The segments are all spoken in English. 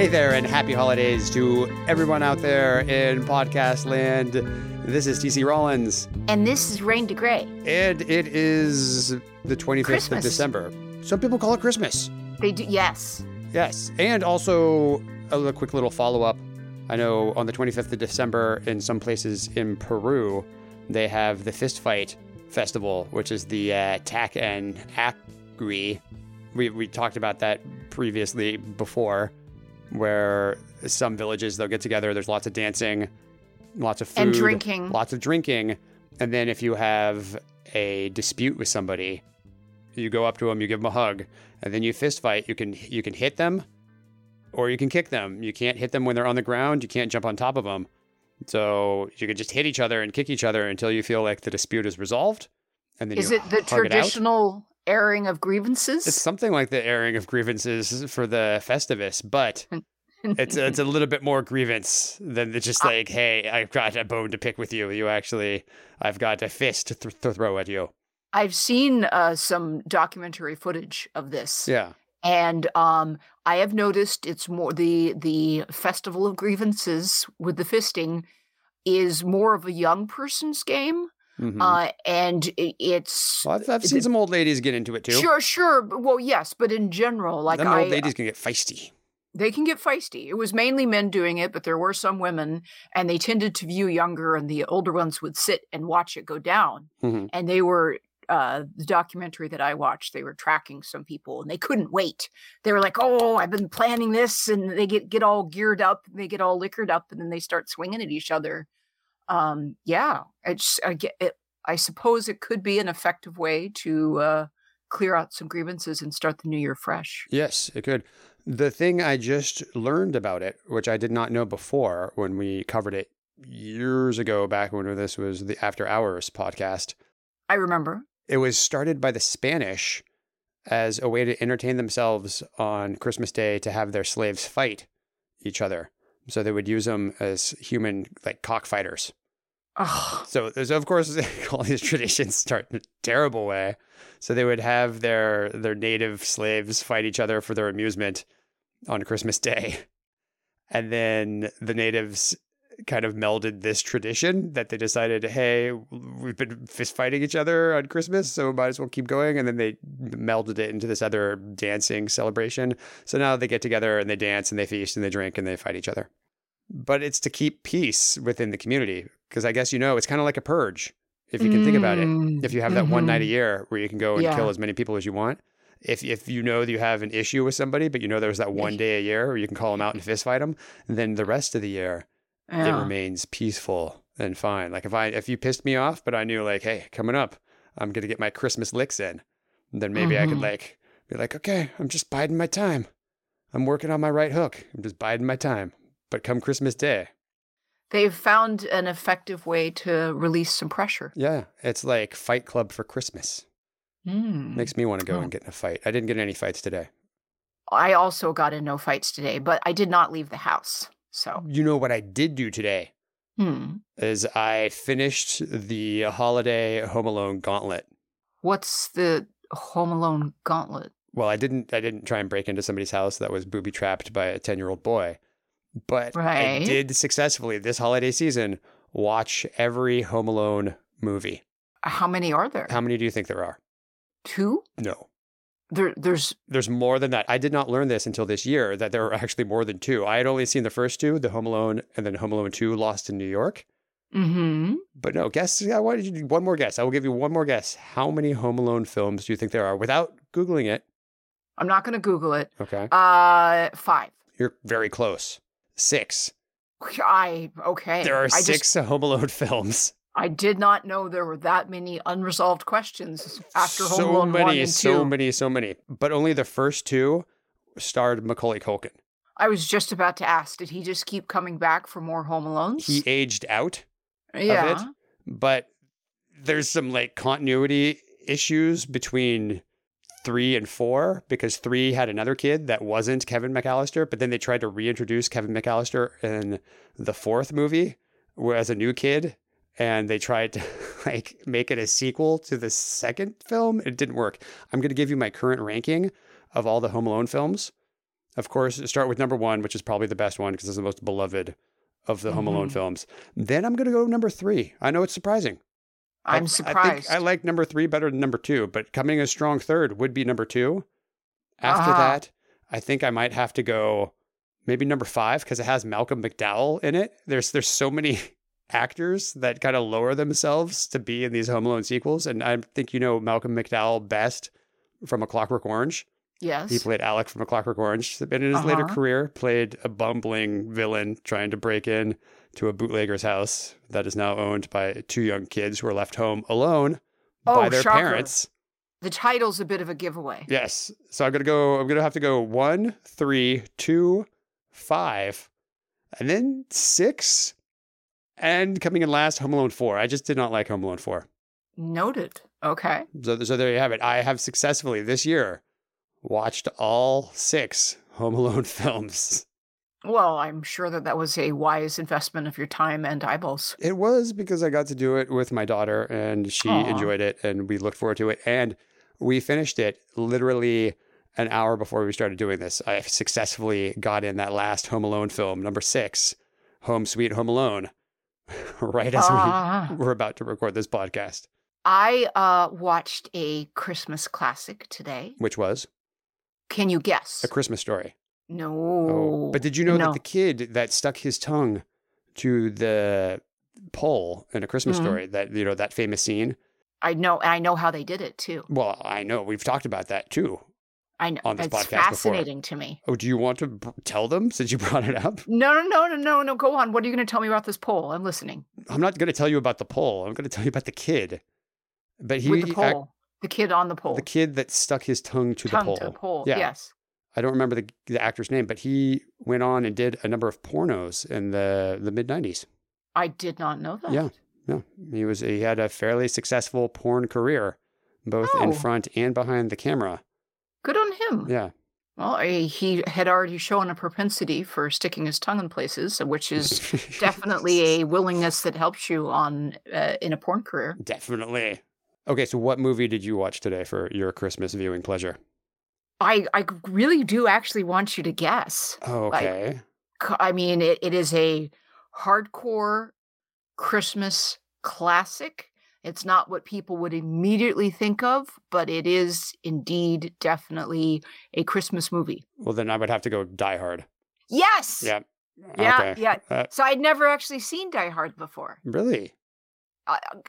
Hey there, and happy holidays to everyone out there in podcast land. This is TC Rollins, And this is Rain to Gray. and it is the 25th of December. Some people call it Christmas. They do, yes. Yes, and also a quick little follow up. I know on the 25th of December, in some places in Peru, they have the Fist Fight Festival, which is the uh, Tak and Akri. We, we talked about that previously before, where some villages they'll get together. There's lots of dancing, lots of food, And drinking. lots of drinking, and then if you have a dispute with somebody, you go up to them, you give them a hug, and then you fist fight. You can you can hit them, or you can kick them. You can't hit them when they're on the ground. You can't jump on top of them. So you can just hit each other and kick each other until you feel like the dispute is resolved, and then Is it the hug it traditional airing of grievances? It's something like the airing of grievances for the Festivus, but hmm. It's it's a little bit more grievance than just like, hey, I've got a bone to pick with you. You actually, I've got a fist to, th- to throw at you. I've seen uh, some documentary footage of this, Yeah, and um, I have noticed it's more the the festival of grievances with the fisting is more of a young person's game, Mhm. uh, and it's well, I've, I've seen some old ladies get into it too. sure, sure. Well, yes, but in general, like Them I, old ladies can get feisty. They can get feisty. It was mainly men doing it, but there were some women, and they tended to view younger, and the older ones would sit and watch it go down. Mhm. And they were uh, the documentary that I watched. They were tracking some people, and they couldn't wait. They were like, "Oh, I've been planning this," and they get get all geared up, they get all liquored up, and then they start swinging at each other. Um, yeah, it's I get it. I suppose it could be an effective way to uh, clear out some grievances and start the new year fresh. Yes, it could. The thing I just learned about it, which I did not know before when we covered it years ago, back when this was the After Hours podcast, I remember. it was started by the Spanish as a way to entertain themselves on Christmas Day to have their slaves fight each other. So they would use them as human, like cockfighters. So there's of course all these traditions start in a terrible way. So they would have their their native slaves fight each other for their amusement on Christmas Day. And then the natives kind of melded this tradition that they decided, hey, we've been fist fighting each other on Christmas, so we might as well keep going. And then they melded it into this other dancing celebration. So now they get together and they dance and they feast and they drink and they fight each other. But it's to keep peace within the community because I guess you know it's kind of like a purge if you can think about it. Mm, If you have that one night a mhm. year where you can go and Yeah. kill as many people as you want, if if you know that you have an issue with somebody, but you know there's that one day a year where you can call them out and fist fight them, then the rest of the year it remains peaceful and fine. Like if I if you pissed me off, but I knew like, hey, coming up, I'm gonna get my Christmas licks in, then maybe I could Mhm. like be like, okay, I'm just biding my time. I'm working on my right hook. I'm just biding my time. But come Christmas Day, They've found an effective way to release some pressure. yeah, it's like Fight Club for Christmas. Mm. Makes me want to go Oh. and get in a fight. I didn't get any fights today. I also got in no fights today, but I did not leave the house. So, You know what I did do today hmm. is I finished the holiday Home Alone gauntlet. what's the Home Alone gauntlet? Well, I didn't I didn't try and break into somebody's house that was booby trapped by a 10-year-old boy. But I did successfully this holiday season watch every Home Alone movie. How many are there? How many do you think there are? Two? No. There, there's There's more than that. I did not learn this until this year that there are actually more than two. I had only seen the first two, the Home Alone and then Home Alone 2 Lost in New York. hmm But no, guess. I wanted you to do one more guess. I will give you one more guess. How many Home Alone films do you think there are without Googling it? I'm not going to Google it. Okay. Uh, five. You're very close. Six. I okay. There are I six Just, Home Alone films. I did not know there were that many unresolved questions after Home so Alone many, one and so many, so many. But only the first two starred Macaulay Culkin. I was just about to ask, did he just keep coming back for more Home Alones? He aged out, yeah. it. but there's some like continuity issues between three and four because three had another kid that wasn't Kevin McAllister, but then they tried to reintroduce Kevin McAllister in the fourth movie as a new kid. And they tried to like make it a sequel to the second film. It didn't work. I'm going to give you my current ranking of all the Home Alone films. Of course, start with number one, which is probably the best one because it's the most beloved of the Home Alone Mhm. films. Then I'm going to go number three. I know it's surprising. I- I'm I, surprised. think I like number three better than number two, but coming a strong third would be number two. After Ah. that, I think I might have to go maybe number five because it has Malcolm McDowell in it. There's there's so many actors that kind of lower themselves to be in these Home Alone sequels, and I think you know Malcolm McDowell best from A Clockwork Orange. Yes. He played Alec from A Clockwork Orange, but in his later Uh-huh. career, played a bumbling villain trying to break in to a bootlegger's house that is now owned by two young kids who are left home alone by Oh, their shocker. parents. the title's a bit of a giveaway. Yes. So I'm gonna go. I'm gonna have to go one, three, two, five, and then six, and coming in last, Home Alone four. I just did not like Home Alone four. Noted. Okay. So, so there you have it. I have successfully this year watched all six Home Alone films. Well, I'm sure that that was a wise investment of your time and eyeballs. It was because I got to do it with my daughter and she Aw. enjoyed it and we looked forward to it. And we finished it literally an hour before we started doing this. I successfully got in that last Home Alone film, number six, Home Sweet Home Alone, right as Ah. we were about to record this podcast, I uh, watched a Christmas classic today. which was Can you guess? A Christmas Story. no. Oh, but did you know no. that the kid that stuck his tongue to the pole in A Christmas Mhm. Story, that, you know, that famous scene? I know. I know how they did it too. Well, I know. We've talked about that too. I know. On this it's podcast before. fascinating to me. Oh, do you want to b- tell them since you brought it up? No, no, no, no, no, no. Go on. What are you going to tell me about this pole? I'm listening. I'm not going to tell you about the pole. I'm going to tell you about the kid. But he, With the pole, the kid on the pole, the kid that stuck his tongue to tongue the pole. to the pole. Yeah. Yes. I don't remember the, the actor's name, but he went on and did a number of pornos in the the mid '90s. I did not know that. Yeah. No, he was he had a fairly successful porn career, both Oh. in front and behind the camera. Good on him. Yeah, Well, he had already shown a propensity for sticking his tongue in places, which is definitely a willingness that helps you on uh, in a porn career. definitely. Okay, so what movie did you watch today for your Christmas viewing pleasure? I I really do actually want you to guess. Oh, okay. I mean, it, it is a hardcore Christmas classic. It's not what people would immediately think of, but it is indeed definitely a Christmas movie. well, then I would have to go Die Hard. Yes. Yeah. Yeah. Okay. Yeah. Uh, So I'd never actually seen Die Hard before. really?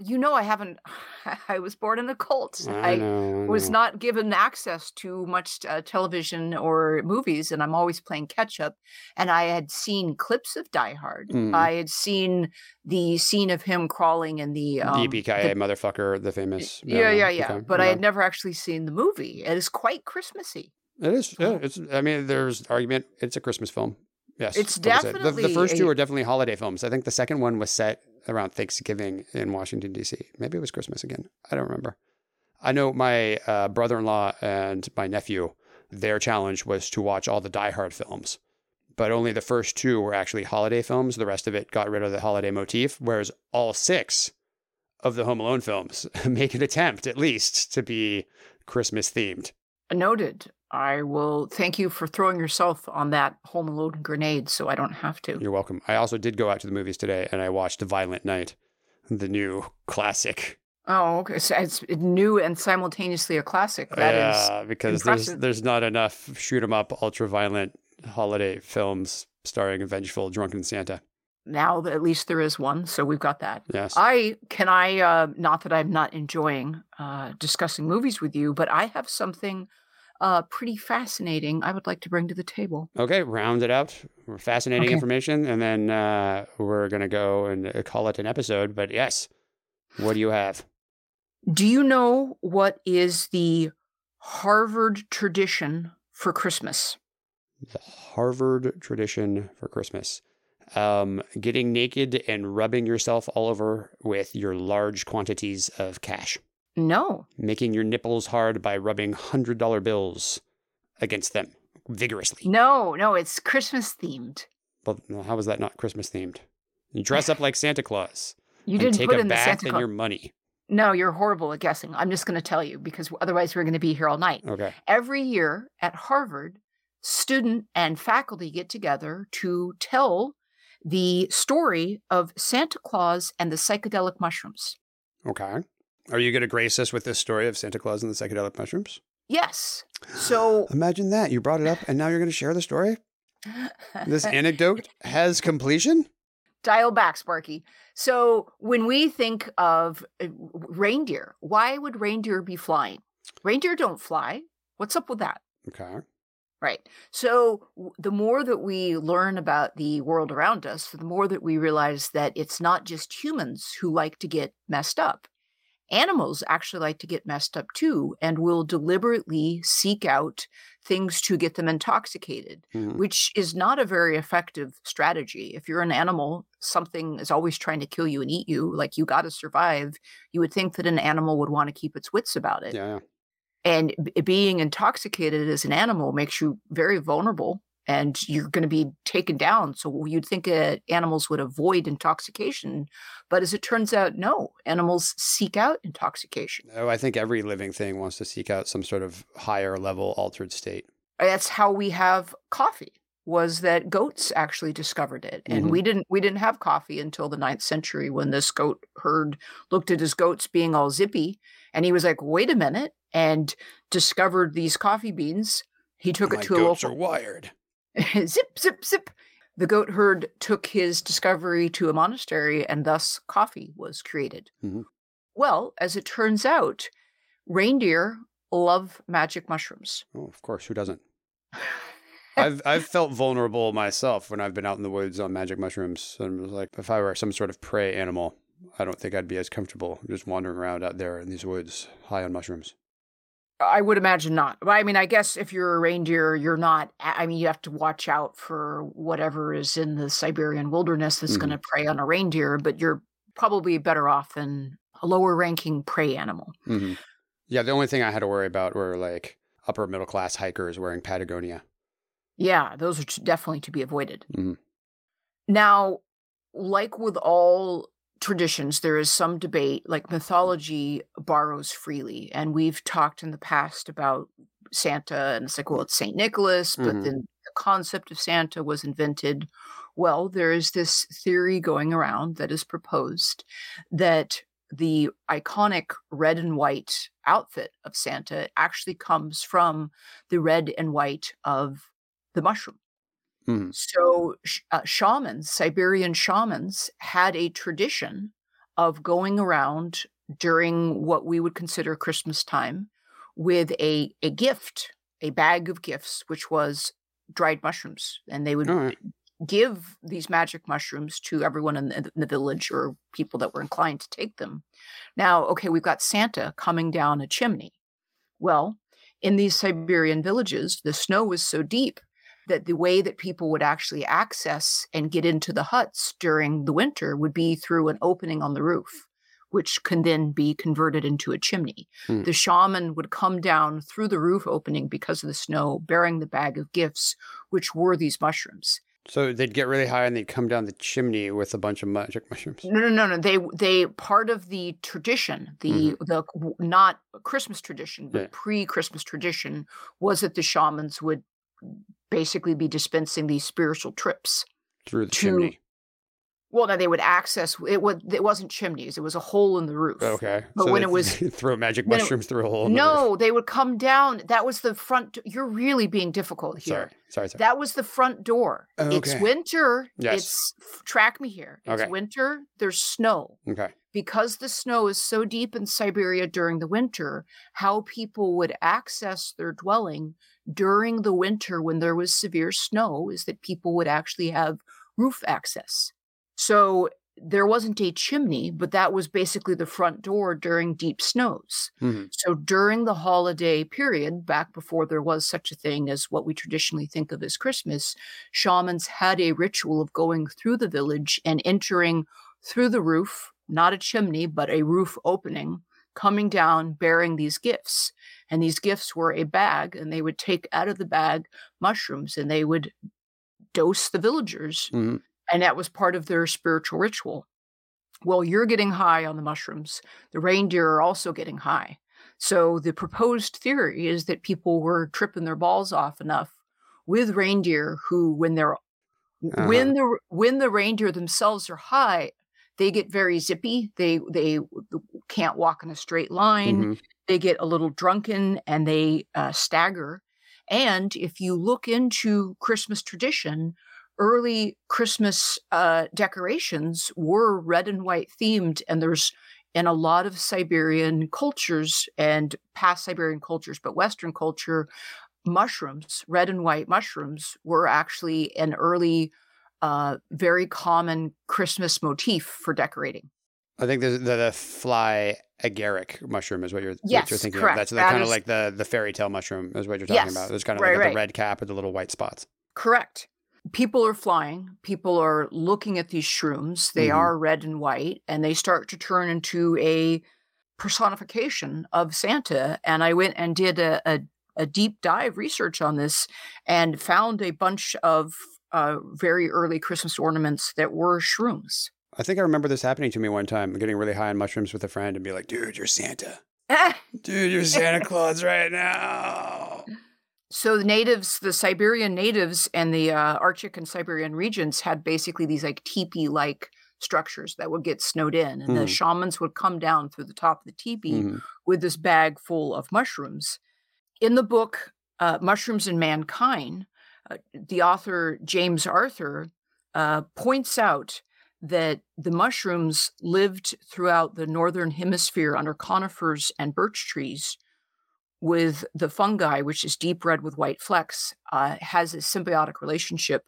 You know, I haven't. I was born in a cult. I, know. I was know. not given access to much uh, television or movies, and I'm always playing catch up. And I had seen clips of Die Hard. Mm. I had seen the scene of him crawling in the. Um, the the- motherfucker, the famous. yeah, yeah, yeah. okay, But I had never actually seen the movie. It is quite Christmassy. It is. Yeah, it's. I mean, there's argument. It's a Christmas film. Yes, It's I. The- the, first two are definitely holiday films. I think the second one was set around Thanksgiving in Washington D.C. Maybe it was Christmas again. I don't remember. I know my uh, brother-in-law and my nephew. Their challenge was to watch all the Die Hard films, but only the first two were actually holiday films. The rest of it got rid of the holiday motif. Whereas all six of the Home Alone films make an attempt, at least, to be Christmas themed. Noted. I will thank you for throwing yourself on that Home Alone grenade, so I don't have to. You're welcome. I also did go out to the movies today and I watched Violent Night, the new classic. Oh, okay. So it's new and simultaneously a classic. That is yeah, because there's impressive. there's not enough shoot 'em up ultra violent holiday films starring a vengeful drunken Santa. now that at least there is one. So we've got that. Yes. I can I uh, not that I'm not enjoying uh, discussing movies with you, but I have something uh, pretty fascinating I would like to bring to the table. okay, round it out. Fascinating Okay. information, and then uh, we're gonna go and uh, call it an episode. But yes, what do you have? Do you know what is the Harvard tradition for Christmas? The Harvard tradition for Christmas. Um, getting naked and rubbing yourself all over with your large quantities of cash. No. making your nipples hard by rubbing hundred dollar bills against them vigorously. No, no, it's Christmas themed. But how is that not Christmas themed? You dress up like Santa Claus You didn't take put a in the bath Santa in Claus. your money. No, you're horrible at guessing. I'm just going to tell you because otherwise we're going to be here all night. Okay. Every year at Harvard, student and faculty get together to tell the story of Santa Claus and the psychedelic mushrooms. Okay. Are you going to grace us with this story of Santa Claus and the psychedelic mushrooms? Yes. So Imagine that. You brought it up and now you're going to share the story? This anecdote has completion? dial back, Sparky. So when we think of uh, reindeer, why would reindeer be flying? Reindeer don't fly. What's up with that? Okay. Right. So the more that we learn about the world around us, the more that we realize that it's not just humans who like to get messed up. Animals actually like to get messed up too and will deliberately seek out things to get them intoxicated, Mhm. which is not a very effective strategy. If you're an animal, something is always trying to kill you and eat you, like you got to survive, you would think that an animal would want to keep its wits about it Yeah. and b- being intoxicated as an animal makes you very vulnerable and you're going to be taken down so you'd think uh, animals would avoid intoxication but as it turns out no animals seek out intoxication Oh, I think every living thing wants to seek out some sort of higher level altered state. that's how we have coffee was that goats actually discovered it and Mhm. we didn't we didn't have coffee until the ninth century when this goat herd looked at his goats being all zippy and he was like wait a minute and discovered these coffee beans he took My it to a goats local are wired. zip, zip, zip. The goat herd took his discovery to a monastery, and thus coffee was created. Mhm. Well, as it turns out, reindeer love magic mushrooms. Oh, of course. Who doesn't? I've I've felt vulnerable myself when I've been out in the woods on magic mushrooms. And it was like if I were some sort of prey animal, I don't think I'd be as comfortable just wandering around out there in these woods high on mushrooms. I would imagine not. Well, I mean, I guess if you're a reindeer, you're not. I mean, you have to watch out for whatever is in the Siberian wilderness that's going to prey on a reindeer, but you're probably better off than a lower ranking prey animal. hmm Yeah, the only thing I had to worry about were like upper middle class hikers wearing Patagonia. Yeah, those are definitely to be avoided. Mhm. Now, like with all traditions, there is some debate, like mythology borrows freely. And we've talked in the past about Santa, and it's like, well, it's St. Nicholas, but Mhm. then the concept of Santa was invented. Well, there is this theory going around that is proposed that the iconic red and white outfit of Santa actually comes from the red and white of the mushroom. Mhm. So, uh, shamans, Siberian shamans, had a tradition of going around during what we would consider Christmas time with a, a gift, a bag of gifts, which was dried mushrooms. And they would right. give these magic mushrooms to everyone in the, in the village or people that were inclined to take them. Now, okay, we've got Santa coming down a chimney. Well, in these Siberian villages, the snow was so deep that the way that people would actually access and get into the huts during the winter would be through an opening on the roof, which can then be converted into a chimney. Hmm. The shaman would come down through the roof opening because of the snow, bearing the bag of gifts, which were these mushrooms. So they'd get really high and they'd come down the chimney with a bunch of magic mushrooms. No, no, no, no. They they part of the tradition, the the not Christmas tradition, but Yeah. pre-Christmas tradition was that the shamans would basically be dispensing these spiritual trips. Through the To- chimney. Well, no, they would access it. Was it wasn't chimneys? It was a hole in the roof. Okay. But so when it was- throw magic when it- mushrooms through a hole. in the. No, they would come down. That was the front. You're really being difficult here. Sorry. Sorry. Sorry. That was the front door. Oh, It's winter. Yes. It's track me here. It's Okay. winter. There's snow. okay. because the snow is so deep in Siberia during the winter, how people would access their dwelling during the winter when there was severe snow is that people would actually have roof access. So there wasn't a chimney, but that was basically the front door during deep snows. hmm So during the holiday period, back before there was such a thing as what we traditionally think of as Christmas, shamans had a ritual of going through the village and entering through the roof, not a chimney, but a roof opening, coming down bearing these gifts. And these gifts were a bag, and they would take out of the bag mushrooms and they would dose the villagers hmm and that was part of their spiritual ritual. Well, you're getting high on the mushrooms. The reindeer are also getting high. So the proposed theory is that people were tripping their balls off enough with reindeer who, when they're Uh-huh. when the when the reindeer themselves are high, they get very zippy. They they can't walk in a straight line. Mhm. They get a little drunken and they uh, stagger. And if you look into Christmas tradition, early Christmas uh, decorations were red and white themed, and there's in a lot of Siberian cultures and past Siberian cultures, but Western culture, mushrooms, red and white mushrooms, were actually an early, uh, very common Christmas motif for decorating. I think the, the the fly agaric mushroom is what you're what Yes, you're thinking correct. of. That's the, That kind of like the the fairy tale mushroom is what you're talking Yes, about. It's kind of right, like right. the red cap with the little white spots. Correct. People are flying. People are looking at these shrooms. They Mhm. are red and white, and they start to turn into a personification of Santa. And I went and did a, a, a deep dive research on this and found a bunch of uh, very early Christmas ornaments that were shrooms. I think I remember this happening to me one time, getting really high on mushrooms with a friend and be like, dude, you're Santa. Dude, you're Santa Claus right now. So the natives, the Siberian natives and the uh, Arctic and Siberian regions had basically these like teepee-like structures that would get snowed in, and the Mhm. shamans would come down through the top of the teepee Mhm. with this bag full of mushrooms. In the book uh, "Mushrooms and Mankind," uh, the author James Arthur uh, points out that the mushrooms lived throughout the northern hemisphere under conifers and birch trees with the fungi, which is deep red with white flecks, uh, has a symbiotic relationship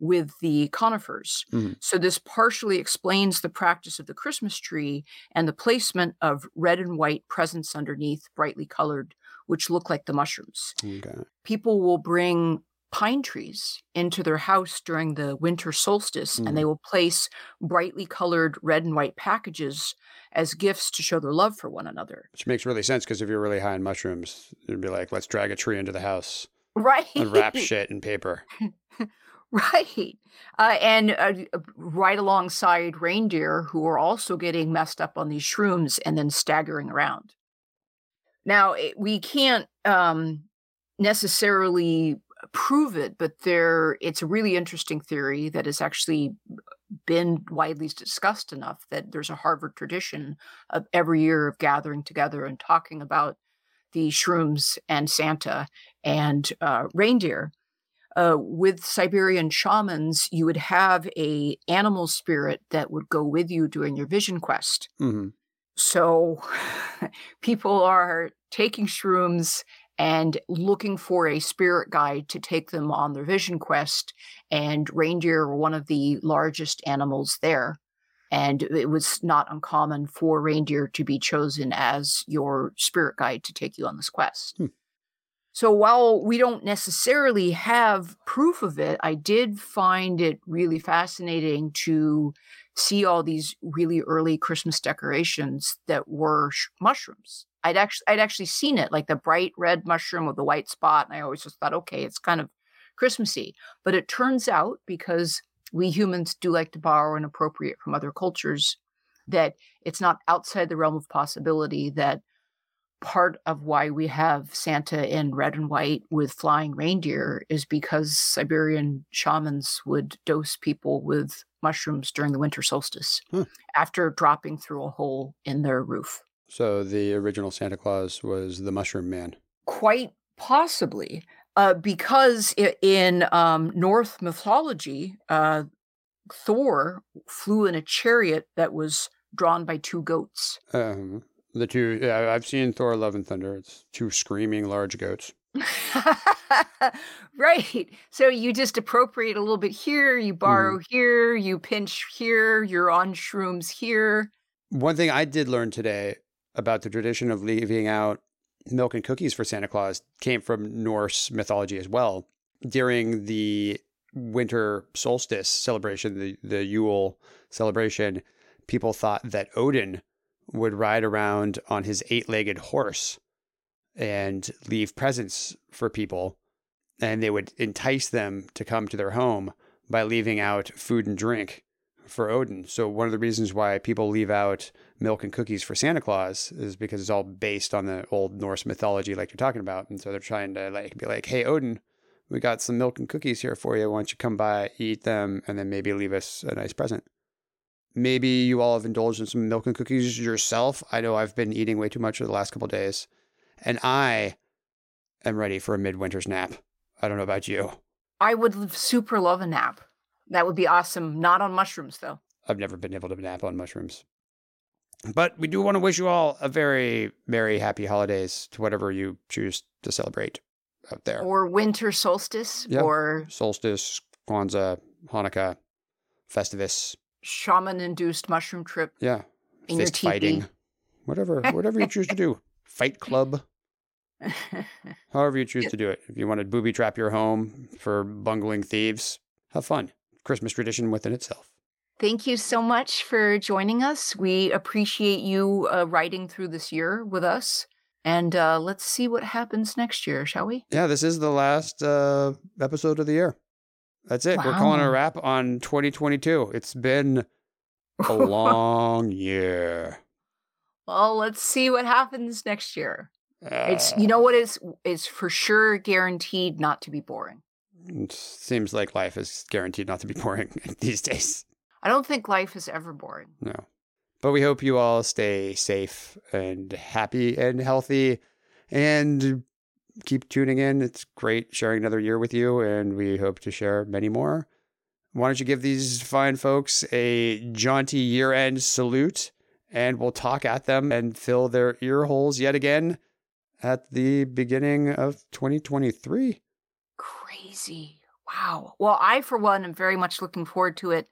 with the conifers. Mhm. So, this partially explains the practice of the Christmas tree and the placement of red and white presents underneath, brightly colored, which look like the mushrooms. Okay. People will bring pine trees into their house during the winter solstice and they will place brightly colored red and white packages as gifts to show their love for one another. Which makes really sense because if you're really high on mushrooms, it'd be like, let's drag a tree into the house Right. and wrap shit in paper. Right. Uh, and uh, right alongside reindeer who are also getting messed up on these shrooms and then staggering around. Now, it, we can't um, necessarily prove it, but there it's a really interesting theory that has actually been widely discussed enough that there's a Harvard tradition of every year of gathering together and talking about the shrooms and Santa and uh, reindeer uh, with Siberian shamans, you would have a animal spirit that would go with you during your vision quest. hmm So people are taking shrooms and looking for a spirit guide to take them on their vision quest. And reindeer were one of the largest animals there. And it was not uncommon for reindeer to be chosen as your spirit guide to take you on this quest. Hmm. So while we don't necessarily have proof of it, I did find it really fascinating to see all these really early Christmas decorations that were sh- mushrooms. I'd actually I'd actually seen it, like the bright red mushroom with the white spot, and I always just thought, okay, it's kind of Christmassy. But it turns out because we humans do like to borrow and appropriate from other cultures, that it's not outside the realm of possibility that part of why we have Santa in red and white with flying reindeer is because Siberian shamans would dose people with mushrooms during the winter solstice Huh. after dropping through a hole in their roof. So the original Santa Claus was the Mushroom Man. Quite possibly, uh, because in um, Norse mythology, uh, Thor flew in a chariot that was drawn by two goats. Um, the two, yeah, I've seen Thor: Love and Thunder. It's two screaming large goats. right. So you just appropriate a little bit here, you borrow mm-hmm. here, you pinch here, you're on shrooms here. One thing I did learn today about the tradition of leaving out milk and cookies for Santa Claus came from Norse mythology as well. During the winter solstice celebration, the, the Yule celebration, people thought that Odin would ride around on his eight legged horse and leave presents for people. And they would entice them to come to their home by leaving out food and drink for Odin. So one of the reasons why people leave out milk and cookies for Santa Claus is because it's all based on the old Norse mythology, like you're talking about. And so they're trying to like be like, "Hey, Odin, We got some milk and cookies here for you. Why don't you come by, eat them, and then maybe leave us a nice present? Maybe you all have indulged in some milk and cookies yourself. I know I've been eating way too much for the last couple days, and I am ready for a midwinter's nap. I don't know about you. I would super love a nap. That would be awesome. Not on mushrooms, though. I've never been able to nap on mushrooms. But we do want to wish you all a very merry, happy holidays to whatever you choose to celebrate out there. Or winter solstice, Yeah. or Solstice, Kwanzaa, Hanukkah, Festivus. Shaman induced mushroom trip. Yeah. In your Fist fighting. Whatever, whatever you choose to do. Fight club. However you choose to do it. If you want to booby trap your home for bungling thieves, have fun. Christmas tradition within itself. Thank you so much for joining us. We appreciate you uh, riding through this year with us. And uh, let's see what happens next year, shall we? Yeah, this is the last uh, episode of the year. That's it. We're calling it a wrap on 2022. It's been a long year. well, let's see what happens next year. It's Uh, you know what is is for sure guaranteed not to be boring. It seems like life is guaranteed not to be boring these days. I don't think life is ever boring. No. But we hope you all stay safe and happy and healthy and keep tuning in. It's great sharing another year with you, and we hope to share many more. Why don't you give these fine folks a jaunty year end salute, and we'll talk at them and fill their ear holes yet again at the beginning of 2023. Crazy. Wow. Well, I, for one, am very much looking forward to it.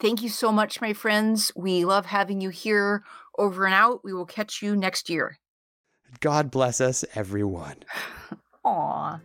Thank you so much, my friends. We love having you here. Over and out. We will catch you next year. God bless us, everyone. Aw.